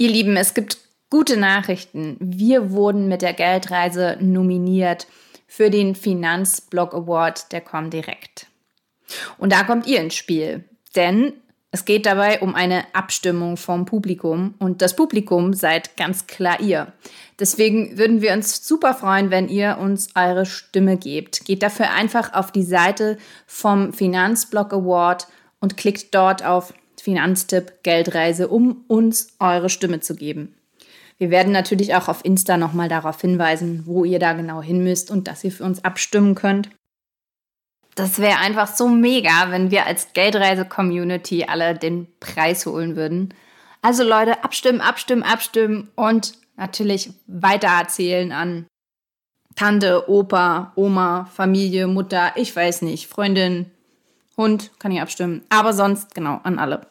Ihr Lieben, es gibt gute Nachrichten. Wir wurden mit der Geldreise nominiert für den Finanzblog Award der Comdirect. Und da kommt ihr ins Spiel, denn es geht dabei um eine Abstimmung vom Publikum und das Publikum seid ganz klar ihr. Deswegen würden wir uns super freuen, wenn ihr uns eure Stimme gebt. Geht dafür einfach auf die Seite vom Finanzblog Award und klickt dort auf Finanztipp Geldreise, um uns eure Stimme zu geben. Wir werden natürlich auch auf Insta nochmal darauf hinweisen, wo ihr da genau hin müsst und dass ihr für uns abstimmen könnt. Das wäre einfach so mega, wenn wir als Geldreise-Community alle den Preis holen würden. Also Leute, abstimmen, abstimmen, abstimmen und natürlich weitererzählen an Tante, Opa, Oma, Familie, Mutter, ich weiß nicht, Freundin, Hund, kann ich abstimmen. Aber sonst, genau, an alle.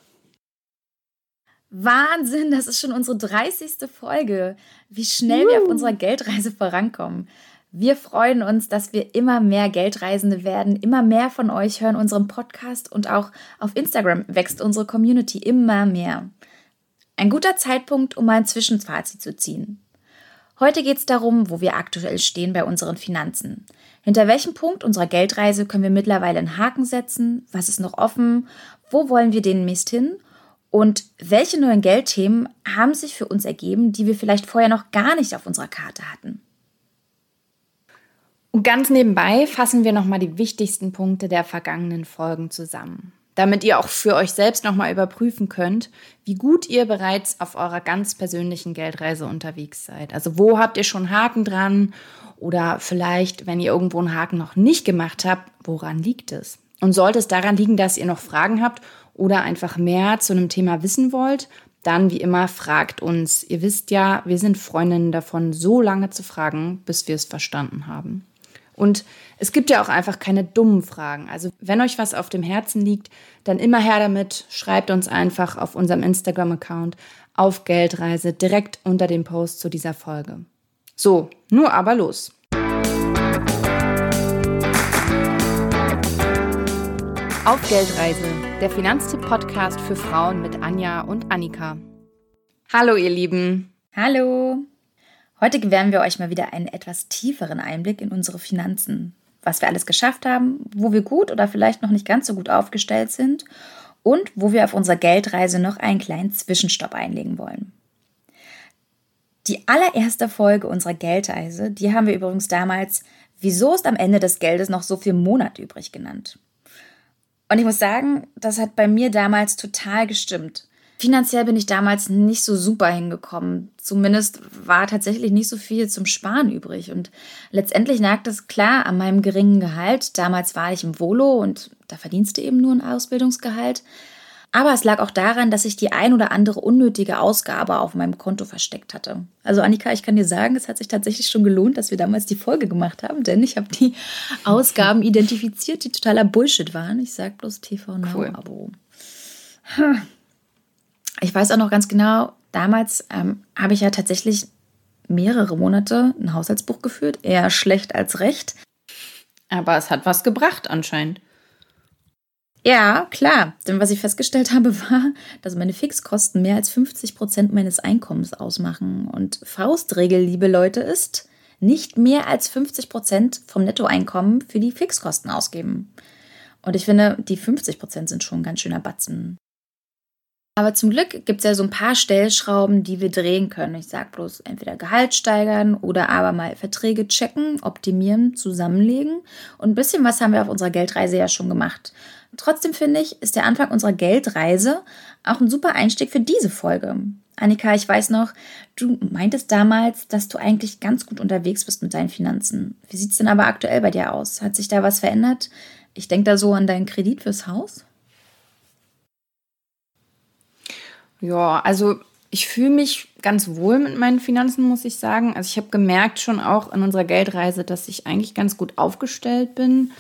Wahnsinn, das ist schon unsere 30. Folge. Wie schnell uh. wir auf unserer Geldreise vorankommen. Wir freuen uns, dass wir immer mehr Geldreisende werden. Immer mehr von euch hören unseren Podcast und auch auf Instagram wächst unsere Community immer mehr. Ein guter Zeitpunkt, um ein Zwischenfazit zu ziehen. Heute geht es darum, wo wir aktuell stehen bei unseren Finanzen. Hinter welchem Punkt unserer Geldreise können wir mittlerweile einen Haken setzen? Was ist noch offen? Wo wollen wir den Mist hin? Und welche neuen Geldthemen haben sich für uns ergeben, die wir vielleicht vorher noch gar nicht auf unserer Karte hatten? Und ganz nebenbei fassen wir nochmal die wichtigsten Punkte der vergangenen Folgen zusammen, damit ihr auch für euch selbst nochmal überprüfen könnt, wie gut ihr bereits auf eurer ganz persönlichen Geldreise unterwegs seid. Also wo habt ihr schon Haken dran oder vielleicht, wenn ihr irgendwo einen Haken noch nicht gemacht habt, woran liegt es? Und sollte es daran liegen, dass ihr noch Fragen habt oder einfach mehr zu einem Thema wissen wollt, dann wie immer fragt uns. Ihr wisst ja, wir sind Freundinnen davon, so lange zu fragen, bis wir es verstanden haben. Und es gibt ja auch einfach keine dummen Fragen. Also wenn euch was auf dem Herzen liegt, dann immer her damit. Schreibt uns einfach auf unserem Instagram-Account auf Geldreise direkt unter dem Post zu dieser Folge. So, nur aber los. Auf Geldreise, der Finanztipp-Podcast für Frauen mit Anja und Annika. Hallo, ihr Lieben. Hallo. Heute gewähren wir euch mal wieder einen etwas tieferen Einblick in unsere Finanzen. Was wir alles geschafft haben, wo wir gut oder vielleicht noch nicht ganz so gut aufgestellt sind und wo wir auf unserer Geldreise noch einen kleinen Zwischenstopp einlegen wollen. Die allererste Folge unserer Geldreise, die haben wir übrigens damals Wieso ist am Ende des Geldes noch so viel Monat übrig genannt? Und ich muss sagen, das hat bei mir damals total gestimmt. Finanziell bin ich damals nicht so super hingekommen. Zumindest war tatsächlich nicht so viel zum Sparen übrig. Und letztendlich lag das klar an meinem geringen Gehalt. Damals war ich im Volo und da verdienst du eben nur ein Ausbildungsgehalt. Aber es lag auch daran, dass ich die ein oder andere unnötige Ausgabe auf meinem Konto versteckt hatte. Also Annika, ich kann dir sagen, es hat sich tatsächlich schon gelohnt, dass wir damals die Folge gemacht haben, denn ich habe die Ausgaben identifiziert, die totaler Bullshit waren. Ich sag bloß TV Now Abo. Cool. Ich weiß auch noch ganz genau, damals ähm, habe ich ja tatsächlich mehrere Monate ein Haushaltsbuch geführt, eher schlecht als recht. Aber es hat was gebracht anscheinend. Ja, klar. Denn was ich festgestellt habe, war, dass meine Fixkosten mehr als 50 Prozent meines Einkommens ausmachen. Und Faustregel, liebe Leute, ist, nicht mehr als 50 Prozent vom Nettoeinkommen für die Fixkosten ausgeben. Und ich finde, die 50 Prozent sind schon ein ganz schöner Batzen. Aber zum Glück gibt es ja so ein paar Stellschrauben, die wir drehen können. Ich sage bloß entweder Gehalt steigern oder aber mal Verträge checken, optimieren, zusammenlegen. Und ein bisschen was haben wir auf unserer Geldreise ja schon gemacht. Trotzdem finde ich, ist der Anfang unserer Geldreise auch ein super Einstieg für diese Folge. Annika, ich weiß noch, du meintest damals, dass du eigentlich ganz gut unterwegs bist mit deinen Finanzen. Wie sieht es denn aber aktuell bei dir aus? Hat sich da was verändert? Ich denke da so an deinen Kredit fürs Haus. Ja, also ich fühle mich ganz wohl mit meinen Finanzen, muss ich sagen. Also ich habe gemerkt schon auch in unserer Geldreise, dass ich eigentlich ganz gut aufgestellt bin.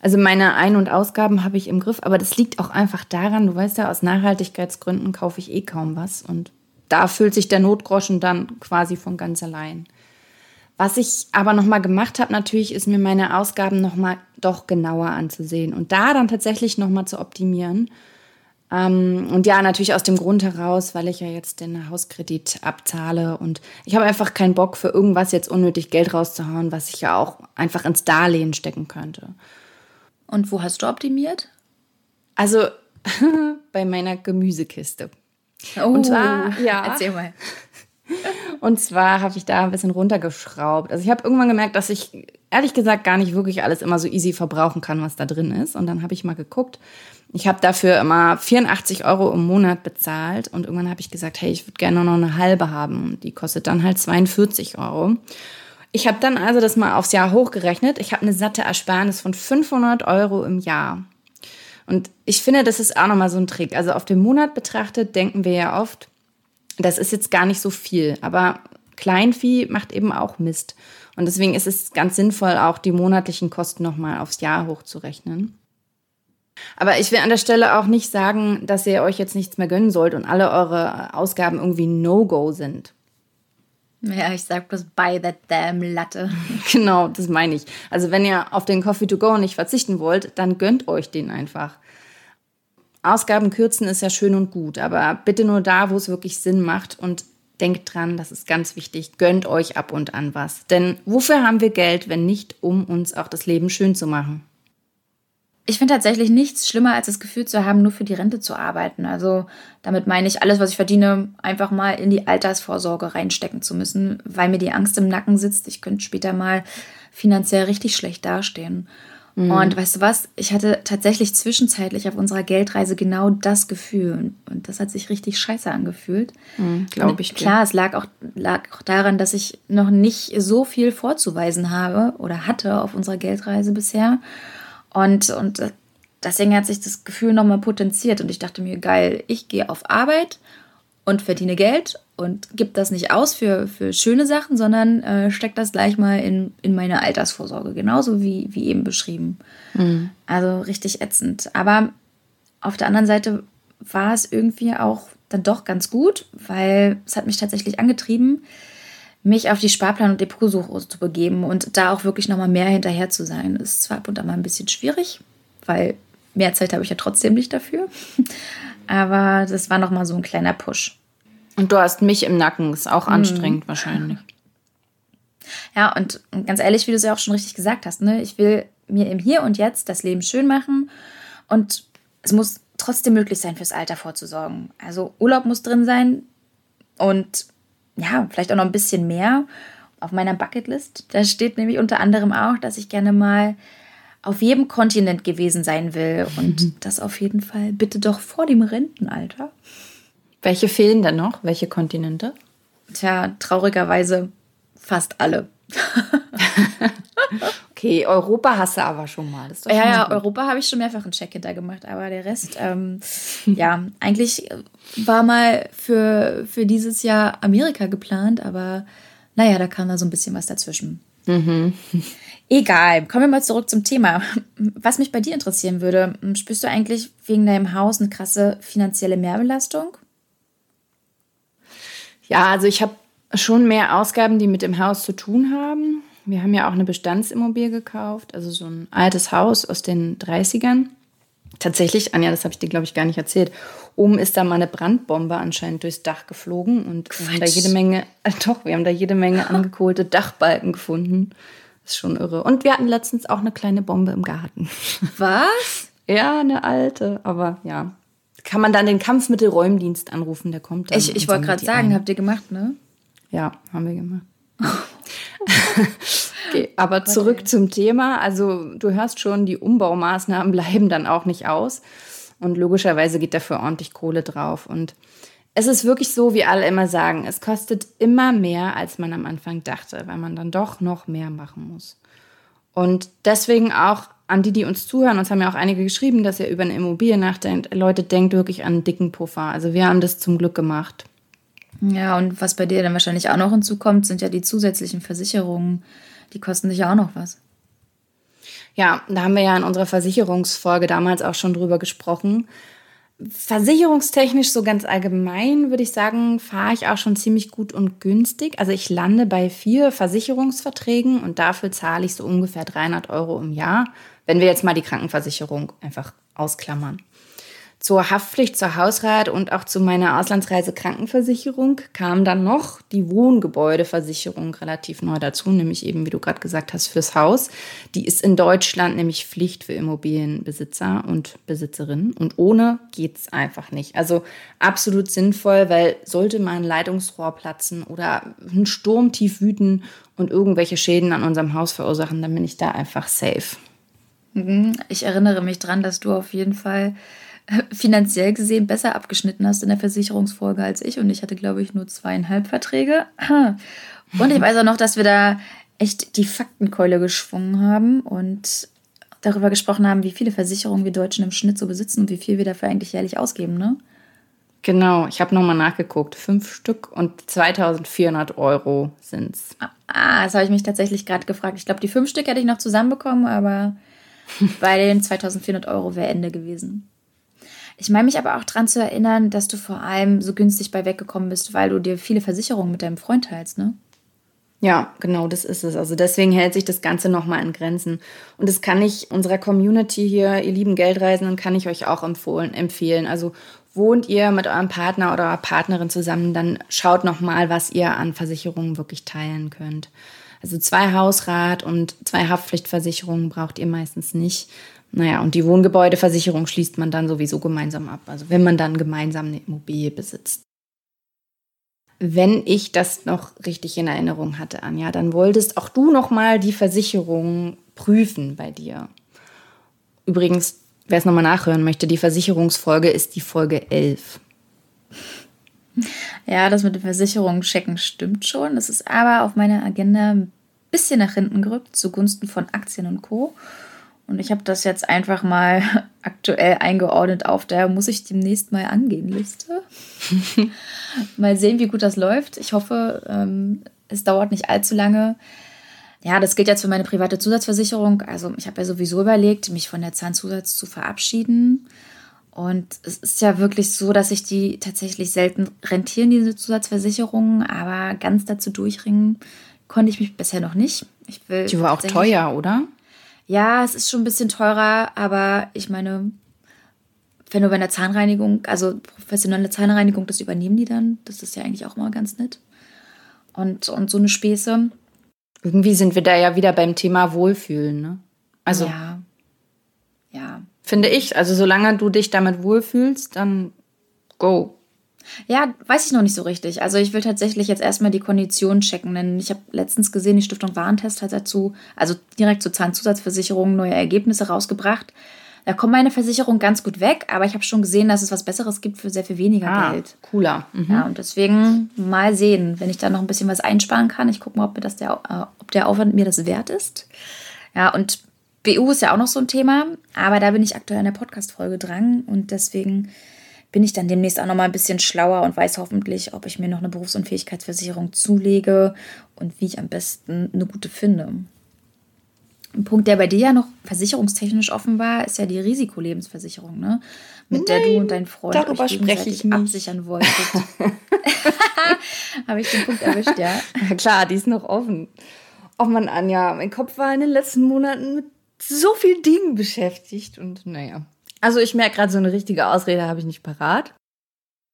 Also meine Ein- und Ausgaben habe ich im Griff, aber das liegt auch einfach daran, du weißt ja, aus Nachhaltigkeitsgründen kaufe ich eh kaum was und da fühlt sich der Notgroschen dann quasi von ganz allein. Was ich aber nochmal gemacht habe, natürlich, ist mir meine Ausgaben nochmal doch genauer anzusehen und da dann tatsächlich nochmal zu optimieren Ähm, und ja, natürlich aus dem Grund heraus, weil ich ja jetzt den Hauskredit abzahle und ich habe einfach keinen Bock für irgendwas jetzt unnötig Geld rauszuhauen, was ich ja auch einfach ins Darlehen stecken könnte. Und wo hast du optimiert? Also bei meiner Gemüsekiste. Oh, und zwar, ja. Erzähl mal. Und zwar habe ich da ein bisschen runtergeschraubt. Also ich habe irgendwann gemerkt, dass ich ehrlich gesagt gar nicht wirklich alles immer so easy verbrauchen kann, was da drin ist. Und dann habe ich mal geguckt. Ich habe dafür immer 84 Euro im Monat bezahlt. Und irgendwann habe ich gesagt, hey, ich würde gerne noch eine halbe haben. Die kostet dann halt 42 Euro. Ich habe dann also das mal aufs Jahr hochgerechnet. Ich habe eine satte Ersparnis von 500 Euro im Jahr. Und ich finde, das ist auch nochmal so ein Trick. Also auf den Monat betrachtet denken wir ja oft, das ist jetzt gar nicht so viel. Aber Kleinvieh macht eben auch Mist. Und deswegen ist es ganz sinnvoll, auch die monatlichen Kosten nochmal aufs Jahr hochzurechnen. Aber ich will an der Stelle auch nicht sagen, dass ihr euch jetzt nichts mehr gönnen sollt und alle eure Ausgaben irgendwie No-Go sind. Ja, ich sag bloß buy that damn Latte. Genau, das meine ich. Also wenn ihr auf den Coffee to go nicht verzichten wollt, dann gönnt euch den einfach. Ausgaben kürzen ist ja schön und gut, aber bitte nur da, wo es wirklich Sinn macht und denkt dran, das ist ganz wichtig, gönnt euch ab und an was. Denn wofür haben wir Geld, wenn nicht, um uns auch das Leben schön zu machen? Ich finde tatsächlich nichts schlimmer, als das Gefühl zu haben, nur für die Rente zu arbeiten. Also damit meine ich, alles, was ich verdiene, einfach mal in die Altersvorsorge reinstecken zu müssen, weil mir die Angst im Nacken sitzt, ich könnte später mal finanziell richtig schlecht dastehen. Mhm. Und weißt du was? Ich hatte tatsächlich zwischenzeitlich auf unserer Geldreise genau das Gefühl. Und das hat sich richtig scheiße angefühlt. Mhm, Glaube ich. Klar, es lag auch, lag auch daran, dass ich noch nicht so viel vorzuweisen habe oder hatte auf unserer Geldreise bisher. Und, und deswegen hat sich das Gefühl nochmal potenziert. Und ich dachte mir, geil, ich gehe auf Arbeit und verdiene Geld und gebe das nicht aus für, für schöne Sachen, sondern äh, stecke das gleich mal in, in meine Altersvorsorge, genauso wie, wie eben beschrieben. Mhm. Also richtig ätzend. Aber auf der anderen Seite war es irgendwie auch dann doch ganz gut, weil es hat mich tatsächlich angetrieben, mich auf die Sparplan- und Depotsuche zu begeben und da auch wirklich nochmal mehr hinterher zu sein. Ist zwar ab und an mal ein bisschen schwierig, weil mehr Zeit habe ich ja trotzdem nicht dafür. Aber das war nochmal so ein kleiner Push. Und du hast mich im Nacken, ist auch mhm. anstrengend mhm. wahrscheinlich. Ja, und, ganz ehrlich, wie du es ja auch schon richtig gesagt hast, ne? ich will mir im Hier und Jetzt das Leben schön machen und es muss trotzdem möglich sein, fürs Alter vorzusorgen. Also Urlaub muss drin sein und ja, vielleicht auch noch ein bisschen mehr auf meiner Bucketlist. Da steht nämlich unter anderem auch, dass ich gerne mal auf jedem Kontinent gewesen sein will und mhm. das auf jeden Fall bitte doch vor dem Rentenalter. Welche fehlen denn noch? Welche Kontinente? Tja, traurigerweise fast alle. okay, Europa hast du aber schon mal. ja, ja, Europa habe ich schon mehrfach einen Check hinter gemacht, aber der Rest, ähm, ja, eigentlich war mal für, für dieses Jahr Amerika geplant, aber naja, da kam da so ein bisschen was dazwischen. Mhm. Egal, kommen wir mal zurück zum Thema. Was mich bei dir interessieren würde, spürst du eigentlich wegen deinem Haus eine krasse finanzielle Mehrbelastung? Ja, also ich habe schon mehr Ausgaben, die mit dem Haus zu tun haben. Wir haben ja auch eine Bestandsimmobilie gekauft, also so ein altes Haus aus den 30ern. Tatsächlich, Anja, das habe ich dir, glaube ich, gar nicht erzählt. Oben ist da mal eine Brandbombe anscheinend durchs Dach geflogen und wir haben da jede Menge, äh, doch, wir haben da jede Menge angekohlte Dachbalken gefunden. Das ist schon irre. Und wir hatten letztens auch eine kleine Bombe im Garten. Was? ja, eine alte, aber ja, kann man dann den Kampfmittelräumdienst anrufen, der kommt dann. Ich, ich wollte gerade sagen, ein. habt ihr gemacht, ne? Ja, haben wir gemacht. okay, aber zurück zum Thema. Also du hörst schon, die Umbaumaßnahmen bleiben dann auch nicht aus. Und logischerweise geht dafür ordentlich Kohle drauf. Und es ist wirklich so, wie alle immer sagen, es kostet immer mehr, als man am Anfang dachte, weil man dann doch noch mehr machen muss. Und deswegen auch an die, die uns zuhören, uns haben ja auch einige geschrieben, dass ihr über eine Immobilie nachdenkt. Leute, denkt wirklich an einen dicken Puffer. Also wir haben das zum Glück gemacht. Ja, und was bei dir dann wahrscheinlich auch noch hinzukommt, sind ja die zusätzlichen Versicherungen. Die kosten dich ja auch noch was. Ja, da haben wir ja in unserer Versicherungsfolge damals auch schon drüber gesprochen. Versicherungstechnisch so ganz allgemein würde ich sagen, fahre ich auch schon ziemlich gut und günstig. Also ich lande bei vier Versicherungsverträgen und dafür zahle ich so ungefähr 300 Euro im Jahr, wenn wir jetzt mal die Krankenversicherung einfach ausklammern. Zur Haftpflicht, zur Hausrat und auch zu meiner Auslandsreise-Krankenversicherung kam dann noch die Wohngebäudeversicherung relativ neu dazu, nämlich eben, wie du gerade gesagt hast, fürs Haus. Die ist in Deutschland nämlich Pflicht für Immobilienbesitzer und Besitzerinnen und ohne geht es einfach nicht. Also absolut sinnvoll, weil sollte mal ein Leitungsrohr platzen oder ein Sturm tief wüten und irgendwelche Schäden an unserem Haus verursachen, dann bin ich da einfach safe. Mhm. Ich erinnere mich dran, dass du auf jeden Fall finanziell gesehen besser abgeschnitten hast in der Versicherungsfolge als ich. Und ich hatte, glaube ich, nur zweieinhalb Verträge. Und ich weiß auch noch, dass wir da echt die Faktenkeule geschwungen haben und darüber gesprochen haben, wie viele Versicherungen wir Deutschen im Schnitt so besitzen und wie viel wir dafür eigentlich jährlich ausgeben, ne? Genau, ich habe nochmal nachgeguckt. Fünf Stück und 2400 Euro sind es. Ah, das habe ich mich tatsächlich gerade gefragt. Ich glaube, die fünf Stück hätte ich noch zusammenbekommen, aber bei den 2400 Euro wäre Ende gewesen. Ich meine mich aber auch daran zu erinnern, dass du vor allem so günstig bei weggekommen bist, weil du dir viele Versicherungen mit deinem Freund teilst, ne? Ja, genau, das ist es. Also deswegen hält sich das Ganze nochmal in Grenzen. Und das kann ich unserer Community hier, ihr lieben Geldreisenden, kann ich euch auch empfohlen, empfehlen. Also wohnt ihr mit eurem Partner oder eurer Partnerin zusammen, dann schaut nochmal, was ihr an Versicherungen wirklich teilen könnt. Also zwei Hausrat und zwei Haftpflichtversicherungen braucht ihr meistens nicht. Naja, und die Wohngebäudeversicherung schließt man dann sowieso gemeinsam ab, also wenn man dann gemeinsam eine Immobilie besitzt. Wenn ich das noch richtig in Erinnerung hatte, Anja, dann wolltest auch du noch mal die Versicherung prüfen bei dir. Übrigens, wer es nochmal nachhören möchte, die Versicherungsfolge ist die Folge 11. Ja, das mit den Versicherungen checken stimmt schon. Das ist aber auf meiner Agenda ein bisschen nach hinten gerückt, zugunsten von Aktien und Co. Und ich habe das jetzt einfach mal aktuell eingeordnet auf der muss ich demnächst mal angehen Liste. mal sehen, wie gut das läuft. Ich hoffe, ähm, es dauert nicht allzu lange. Ja, das gilt jetzt für meine private Zusatzversicherung. Also ich habe ja sowieso überlegt, mich von der Zahnzusatz zu verabschieden. Und es ist ja wirklich so, dass sich die tatsächlich selten rentieren, diese Zusatzversicherungen, aber ganz dazu durchringen konnte ich mich bisher noch nicht. Ich will die war auch teuer, oder? Ja, es ist schon ein bisschen teurer, aber ich meine, wenn du bei einer Zahnreinigung, also professionelle Zahnreinigung, das übernehmen die dann. Das ist ja eigentlich auch mal ganz nett. Und, und so eine Späße. Irgendwie sind wir da ja wieder beim Thema Wohlfühlen, ne? Also. Ja. Ja. Finde ich. Also, solange du dich damit wohlfühlst, dann go. Ja, weiß ich noch nicht so richtig. Also ich will tatsächlich jetzt erstmal die Konditionen checken, denn ich habe letztens gesehen, die Stiftung Warentest hat dazu, also direkt zur Zahnzusatzversicherung, neue Ergebnisse rausgebracht. Da kommt meine Versicherung ganz gut weg, aber ich habe schon gesehen, dass es was Besseres gibt für sehr viel weniger ah, Geld. Cooler. Mhm. Ja, und deswegen mal sehen, wenn ich da noch ein bisschen was einsparen kann. Ich gucke mal, ob, mir das der, äh, ob der Aufwand mir das wert ist. Ja, und BU ist ja auch noch so ein Thema, aber da bin ich aktuell in der Podcast-Folge dran und deswegen bin ich dann demnächst auch noch mal ein bisschen schlauer und weiß hoffentlich, ob ich mir noch eine Berufsunfähigkeitsversicherung zulege und wie ich am besten eine gute finde. Ein Punkt, der bei dir ja noch versicherungstechnisch offen war, ist ja die Risikolebensversicherung, ne? Mit Nein, der du und dein Freund darüber euch spreche ich nicht. absichern wolltet. Habe ich den Punkt erwischt, ja? Ja klar, die ist noch offen. Oh Mann, Anja, mein Kopf war in den letzten Monaten mit so vielen Dingen beschäftigt und naja. Also ich merke gerade, so eine richtige Ausrede habe ich nicht parat.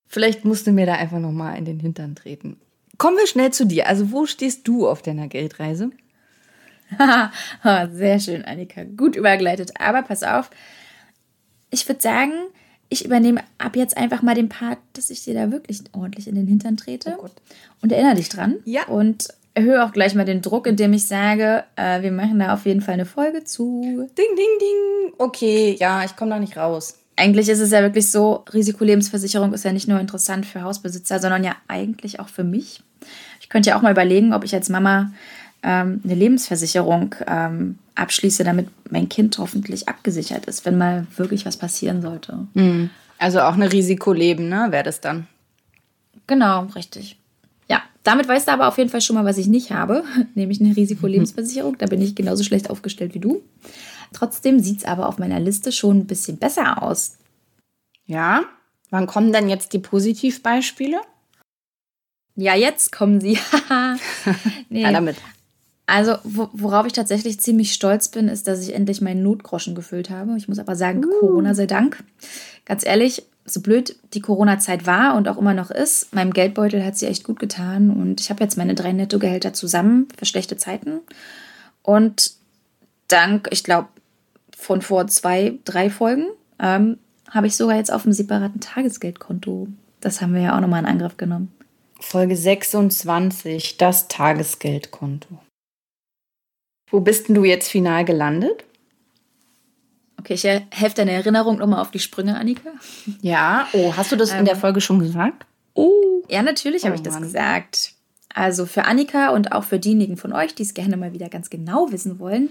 Vielleicht musst du mir da einfach nochmal in den Hintern treten. Kommen wir schnell zu dir. Also wo stehst du auf deiner Geldreise? Sehr schön, Annika. Gut übergleitet. Aber pass auf, ich würde sagen, ich übernehme ab jetzt einfach mal den Part, dass ich dir da wirklich ordentlich in den Hintern trete. Oh und erinnere dich dran. Ja. Und erhöhe auch gleich mal den Druck, indem ich sage, äh, wir machen da auf jeden Fall eine Folge zu. Ding, ding, ding. Okay, ja, ich komme da nicht raus. Eigentlich ist es ja wirklich so, Risikolebensversicherung ist ja nicht nur interessant für Hausbesitzer, sondern ja eigentlich auch für mich. Ich könnte ja auch mal überlegen, ob ich als Mama ähm, eine Lebensversicherung ähm, abschließe, damit mein Kind hoffentlich abgesichert ist, wenn mal wirklich was passieren sollte. Mhm. Also auch eine Risikoleben, ne, wäre das dann? Genau, richtig. Damit weißt du aber auf jeden Fall schon mal, was ich nicht habe, nämlich eine Risikolebensversicherung. Da bin ich genauso schlecht aufgestellt wie du. Trotzdem sieht es aber auf meiner Liste schon ein bisschen besser aus. Ja, wann kommen denn jetzt die Positivbeispiele? Ja, jetzt kommen sie. nee. Ja, damit. Also, worauf ich tatsächlich ziemlich stolz bin, ist, dass ich endlich meinen Notgroschen gefüllt habe. Ich muss aber sagen, uh. Corona sei Dank. Ganz ehrlich, so blöd die Corona-Zeit war und auch immer noch ist, meinem Geldbeutel hat sie echt gut getan. Und ich habe jetzt meine drei Nettogehälter zusammen für schlechte Zeiten. Und dank, ich glaube, von vor zwei, drei Folgen ähm, habe ich sogar jetzt auf einem separaten Tagesgeldkonto. Das haben wir ja auch nochmal in Angriff genommen. Folge 26, das Tagesgeldkonto. Wo bist denn du jetzt final gelandet? Okay, ich helfe deine Erinnerung nochmal auf die Sprünge, Annika. Ja, oh, hast du das ähm, in der ähm, Folge schon gesagt? Oh. Ja, natürlich oh, habe ich das gesagt. Also für Annika und auch für diejenigen von euch, die es gerne mal wieder ganz genau wissen wollen.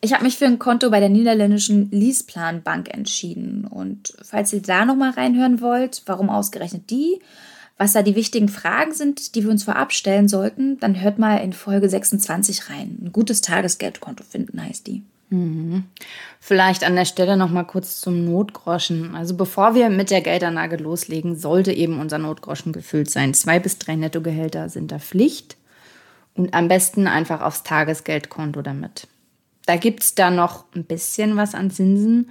Ich habe mich für ein Konto bei der niederländischen Leaseplan-Bank entschieden. Und falls ihr da nochmal reinhören wollt, warum ausgerechnet die, was da die wichtigen Fragen sind, die wir uns vorab stellen sollten, dann hört mal in Folge 26 rein. Ein gutes Tagesgeldkonto finden heißt die. Mhm. Vielleicht an der Stelle noch mal kurz zum Notgroschen. Also bevor wir mit der Geldanlage loslegen, sollte eben unser Notgroschen gefüllt sein. Zwei bis drei Nettogehälter sind da Pflicht und am besten einfach aufs Tagesgeldkonto damit. Da gibt es da noch ein bisschen was an Zinsen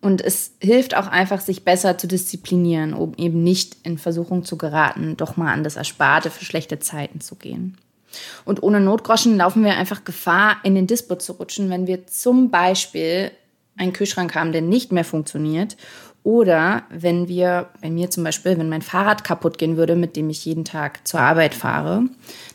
und es hilft auch einfach, sich besser zu disziplinieren, um eben nicht in Versuchung zu geraten, doch mal an das Ersparte für schlechte Zeiten zu gehen. Und ohne Notgroschen laufen wir einfach Gefahr, in den Dispo zu rutschen, wenn wir zum Beispiel einen Kühlschrank haben, der nicht mehr funktioniert. Oder wenn wir, bei mir zum Beispiel, wenn mein Fahrrad kaputt gehen würde, mit dem ich jeden Tag zur Arbeit fahre,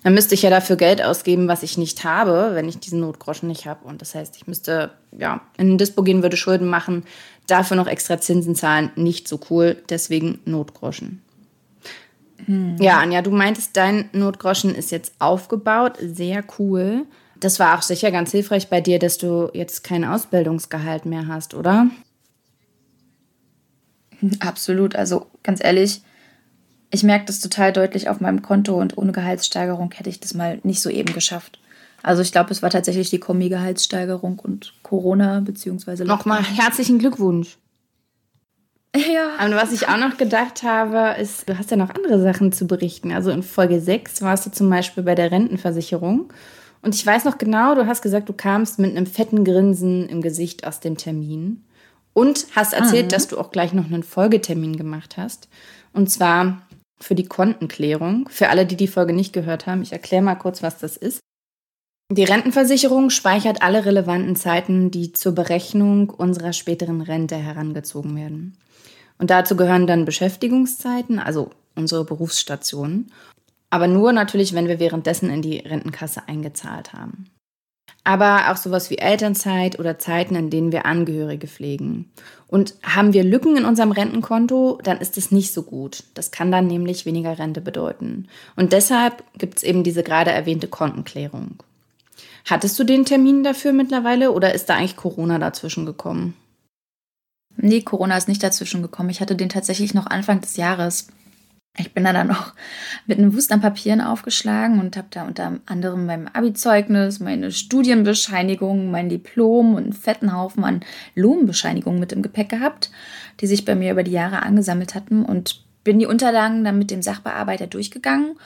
dann müsste ich ja dafür Geld ausgeben, was ich nicht habe, wenn ich diesen Notgroschen nicht habe. Und das heißt, ich müsste ja in den Dispo gehen, würde Schulden machen, dafür noch extra Zinsen zahlen. Nicht so cool, deswegen Notgroschen. Hm. Ja, Anja, du meintest, dein Notgroschen ist jetzt aufgebaut. Sehr cool. Das war auch sicher ganz hilfreich bei dir, dass du jetzt kein Ausbildungsgehalt mehr hast, oder? Absolut. Also ganz ehrlich, ich merke das total deutlich auf meinem Konto und ohne Gehaltssteigerung hätte ich das mal nicht so eben geschafft. Also ich glaube, es war tatsächlich die Kommi-Gehaltssteigerung und Corona beziehungsweise Nochmal herzlichen Glückwunsch. Ja. Aber was ich auch noch gedacht habe, ist, du hast ja noch andere Sachen zu berichten. Also in Folge 6 warst du zum Beispiel bei der Rentenversicherung. Und ich weiß noch genau, du hast gesagt, du kamst mit einem fetten Grinsen im Gesicht aus dem Termin. Und hast erzählt, ah. dass du auch gleich noch einen Folgetermin gemacht hast. Und zwar für die Kontenklärung. Für alle, die die Folge nicht gehört haben, ich erkläre mal kurz, was das ist. Die Rentenversicherung speichert alle relevanten Zeiten, die zur Berechnung unserer späteren Rente herangezogen werden. Und dazu gehören dann Beschäftigungszeiten, also unsere Berufsstationen. Aber nur natürlich, wenn wir währenddessen in die Rentenkasse eingezahlt haben. Aber auch sowas wie Elternzeit oder Zeiten, in denen wir Angehörige pflegen. Und haben wir Lücken in unserem Rentenkonto, dann ist es nicht so gut. Das kann dann nämlich weniger Rente bedeuten. Und deshalb gibt es eben diese gerade erwähnte Kontenklärung. Hattest du den Termin dafür mittlerweile oder ist da eigentlich Corona dazwischen gekommen? Nee, Corona ist nicht dazwischen gekommen. Ich hatte den tatsächlich noch Anfang des Jahres. Ich bin da dann noch mit einem Wust an Papieren aufgeschlagen und habe da unter anderem mein Abi-Zeugnis, meine Studienbescheinigung, mein Diplom und einen fetten Haufen an Lohnbescheinigungen mit im Gepäck gehabt, die sich bei mir über die Jahre angesammelt hatten und bin die Unterlagen dann mit dem Sachbearbeiter durchgegangen,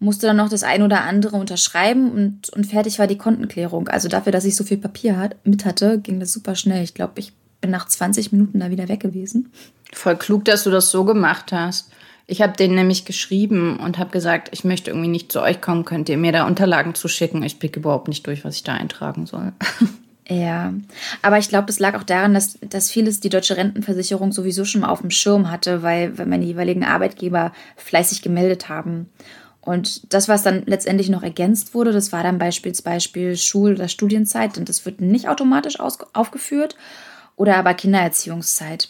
musste dann noch das ein oder andere unterschreiben und, und fertig war die Kontenklärung. Also dafür, dass ich so viel Papier hat, mit hatte, ging das super schnell. Ich glaube, ich bin nach 20 Minuten da wieder weg gewesen. Voll klug, dass du das so gemacht hast. Ich habe denen nämlich geschrieben und habe gesagt, ich möchte irgendwie nicht zu euch kommen, könnt ihr mir da Unterlagen zuschicken? Ich blicke überhaupt nicht durch, was ich da eintragen soll. Ja, aber ich glaube, es lag auch daran, dass, dass vieles die deutsche Rentenversicherung sowieso schon mal auf dem Schirm hatte, weil, weil meine jeweiligen Arbeitgeber fleißig gemeldet haben. Und das, was dann letztendlich noch ergänzt wurde, das war dann beispielsweise Schul- oder Studienzeit und das wird nicht automatisch aufgeführt oder aber Kindererziehungszeit.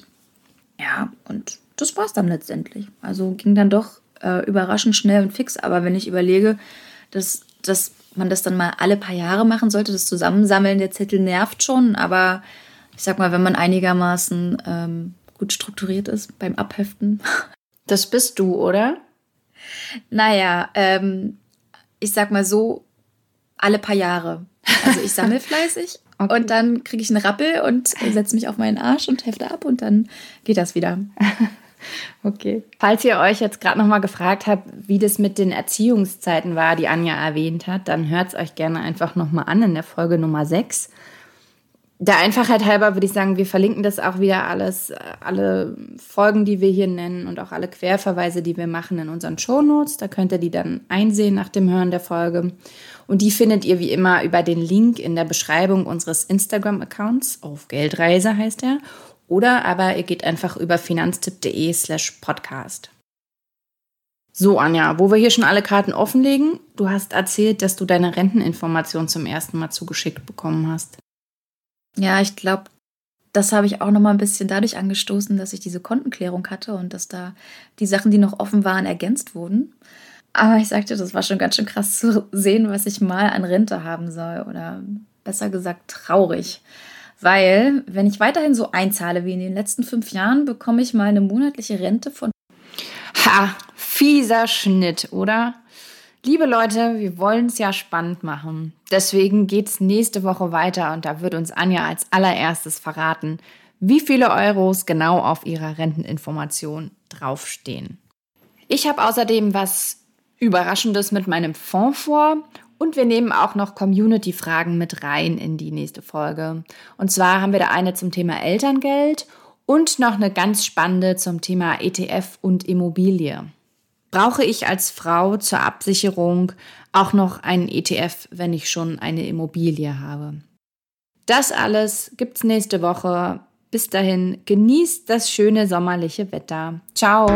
Ja, und das war es dann letztendlich. Also ging dann doch äh, überraschend schnell und fix. Aber wenn ich überlege, dass, dass man das dann mal alle paar Jahre machen sollte, das Zusammensammeln der Zettel nervt schon. Aber ich sag mal, wenn man einigermaßen ähm, gut strukturiert ist beim Abheften. Das bist du, oder? Naja, ähm, ich sag mal so, alle paar Jahre. Also ich sammle fleißig Okay. Und dann kriege ich einen Rappel und setze mich auf meinen Arsch und hefte ab und dann geht das wieder. Okay. Falls ihr euch jetzt gerade noch mal gefragt habt, wie das mit den Erziehungszeiten war, die Anja erwähnt hat, dann hört es euch gerne einfach noch mal an in der Folge Nummer 6. Der Einfachheit halber würde ich sagen, wir verlinken das auch wieder alles, alle Folgen, die wir hier nennen und auch alle Querverweise, die wir machen in unseren Shownotes. Da könnt ihr die dann einsehen nach dem Hören der Folge. Und die findet ihr wie immer über den Link in der Beschreibung unseres Instagram-Accounts. Auf Geldreise heißt er. Oder aber ihr geht einfach über finanztipp.de slash podcast. So, Anja, wo wir hier schon alle Karten offenlegen, du hast erzählt, dass du deine Renteninformation zum ersten Mal zugeschickt bekommen hast. Ja, ich glaube, das habe ich auch noch mal ein bisschen dadurch angestoßen, dass ich diese Kontenklärung hatte und dass da die Sachen, die noch offen waren, ergänzt wurden. Aber ich sagte, das war schon ganz schön krass zu sehen, was ich mal an Rente haben soll. Oder besser gesagt, traurig. Weil, wenn ich weiterhin so einzahle wie in den letzten fünf Jahren, bekomme ich mal eine monatliche Rente von. Ha, fieser Schnitt, oder? Liebe Leute, wir wollen es ja spannend machen. Deswegen geht es nächste Woche weiter und da wird uns Anja als allererstes verraten, wie viele Euros genau auf ihrer Renteninformation draufstehen. Ich habe außerdem was Überraschendes mit meinem Fonds vor und wir nehmen auch noch Community-Fragen mit rein in die nächste Folge. Und zwar haben wir da eine zum Thema Elterngeld und noch eine ganz spannende zum Thema ETF und Immobilie. Brauche ich als Frau zur Absicherung auch noch einen ETF, wenn ich schon eine Immobilie habe? Das alles gibt's nächste Woche. Bis dahin, genießt das schöne sommerliche Wetter. Ciao!